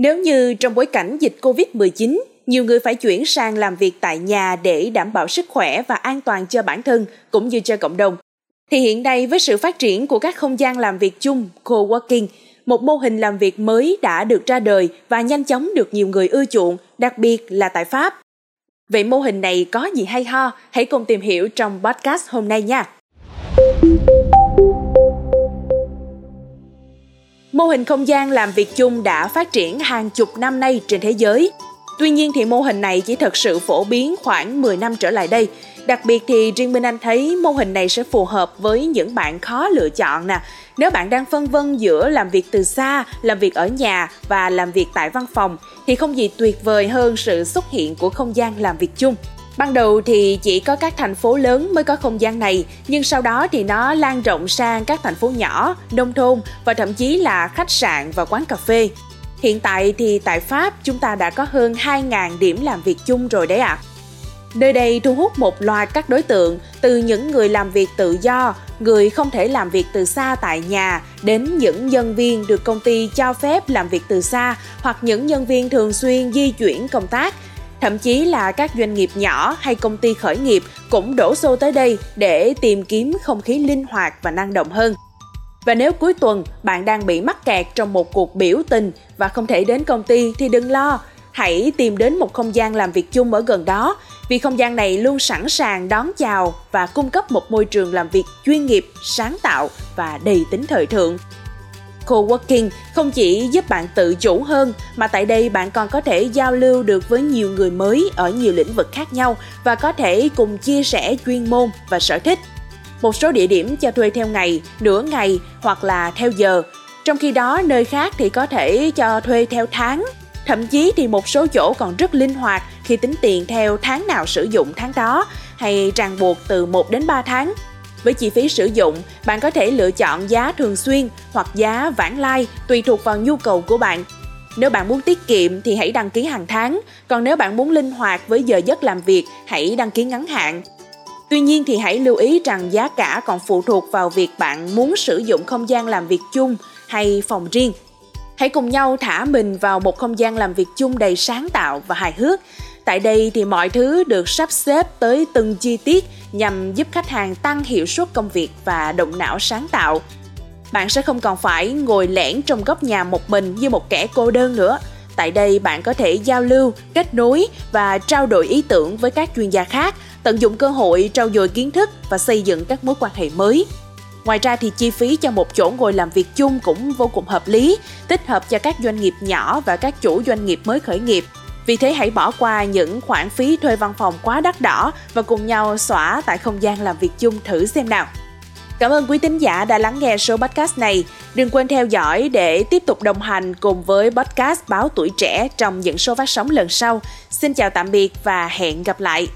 Nếu như trong bối cảnh dịch Covid-19, nhiều người phải chuyển sang làm việc tại nhà để đảm bảo sức khỏe và an toàn cho bản thân cũng như cho cộng đồng, thì hiện nay với sự phát triển của các không gian làm việc chung, co-working, một mô hình làm việc mới đã được ra đời và nhanh chóng được nhiều người ưa chuộng, đặc biệt là tại Pháp. Vậy mô hình này có gì hay ho? Hãy cùng tìm hiểu trong podcast hôm nay nha. Mô hình không gian làm việc chung đã phát triển hàng chục năm nay trên thế giới. Tuy nhiên thì mô hình này chỉ thật sự phổ biến khoảng 10 năm trở lại đây. Đặc biệt thì riêng Minh Anh thấy mô hình này sẽ phù hợp với những bạn khó lựa chọn nè. Nếu bạn đang phân vân giữa làm việc từ xa, làm việc ở nhà và làm việc tại văn phòng thì không gì tuyệt vời hơn sự xuất hiện của không gian làm việc chung. Ban đầu thì chỉ có các thành phố lớn mới có không gian này, nhưng sau đó thì nó lan rộng sang các thành phố nhỏ, nông thôn và thậm chí là khách sạn và quán cà phê. Hiện tại thì tại Pháp chúng ta đã có hơn 2.000 điểm làm việc chung rồi đấy ạ. À. Nơi đây thu hút một loạt các đối tượng từ những người làm việc tự do, người không thể làm việc từ xa tại nhà đến những nhân viên được công ty cho phép làm việc từ xa hoặc những nhân viên thường xuyên di chuyển công tác Thậm chí là các doanh nghiệp nhỏ hay công ty khởi nghiệp cũng đổ xô tới đây để tìm kiếm không khí linh hoạt và năng động hơn. Và nếu cuối tuần bạn đang bị mắc kẹt trong một cuộc biểu tình và không thể đến công ty thì đừng lo, hãy tìm đến một không gian làm việc chung ở gần đó vì không gian này luôn sẵn sàng đón chào và cung cấp một môi trường làm việc chuyên nghiệp, sáng tạo và đầy tính thời thượng. Co-working không chỉ giúp bạn tự chủ hơn mà tại đây bạn còn có thể giao lưu được với nhiều người mới ở nhiều lĩnh vực khác nhau và có thể cùng chia sẻ chuyên môn và sở thích. Một số địa điểm cho thuê theo ngày, nửa ngày hoặc là theo giờ. Trong khi đó nơi khác thì có thể cho thuê theo tháng. Thậm chí thì một số chỗ còn rất linh hoạt khi tính tiền theo tháng nào sử dụng tháng đó hay ràng buộc từ 1 đến 3 tháng với chi phí sử dụng, bạn có thể lựa chọn giá thường xuyên hoặc giá vãng lai tùy thuộc vào nhu cầu của bạn. Nếu bạn muốn tiết kiệm thì hãy đăng ký hàng tháng, còn nếu bạn muốn linh hoạt với giờ giấc làm việc, hãy đăng ký ngắn hạn. Tuy nhiên thì hãy lưu ý rằng giá cả còn phụ thuộc vào việc bạn muốn sử dụng không gian làm việc chung hay phòng riêng. Hãy cùng nhau thả mình vào một không gian làm việc chung đầy sáng tạo và hài hước Tại đây thì mọi thứ được sắp xếp tới từng chi tiết nhằm giúp khách hàng tăng hiệu suất công việc và động não sáng tạo. Bạn sẽ không còn phải ngồi lẻn trong góc nhà một mình như một kẻ cô đơn nữa. Tại đây bạn có thể giao lưu, kết nối và trao đổi ý tưởng với các chuyên gia khác, tận dụng cơ hội trau dồi kiến thức và xây dựng các mối quan hệ mới. Ngoài ra thì chi phí cho một chỗ ngồi làm việc chung cũng vô cùng hợp lý, thích hợp cho các doanh nghiệp nhỏ và các chủ doanh nghiệp mới khởi nghiệp. Vì thế hãy bỏ qua những khoản phí thuê văn phòng quá đắt đỏ và cùng nhau xóa tại không gian làm việc chung thử xem nào. Cảm ơn quý tín giả đã lắng nghe số podcast này. Đừng quên theo dõi để tiếp tục đồng hành cùng với podcast Báo Tuổi Trẻ trong những số phát sóng lần sau. Xin chào tạm biệt và hẹn gặp lại.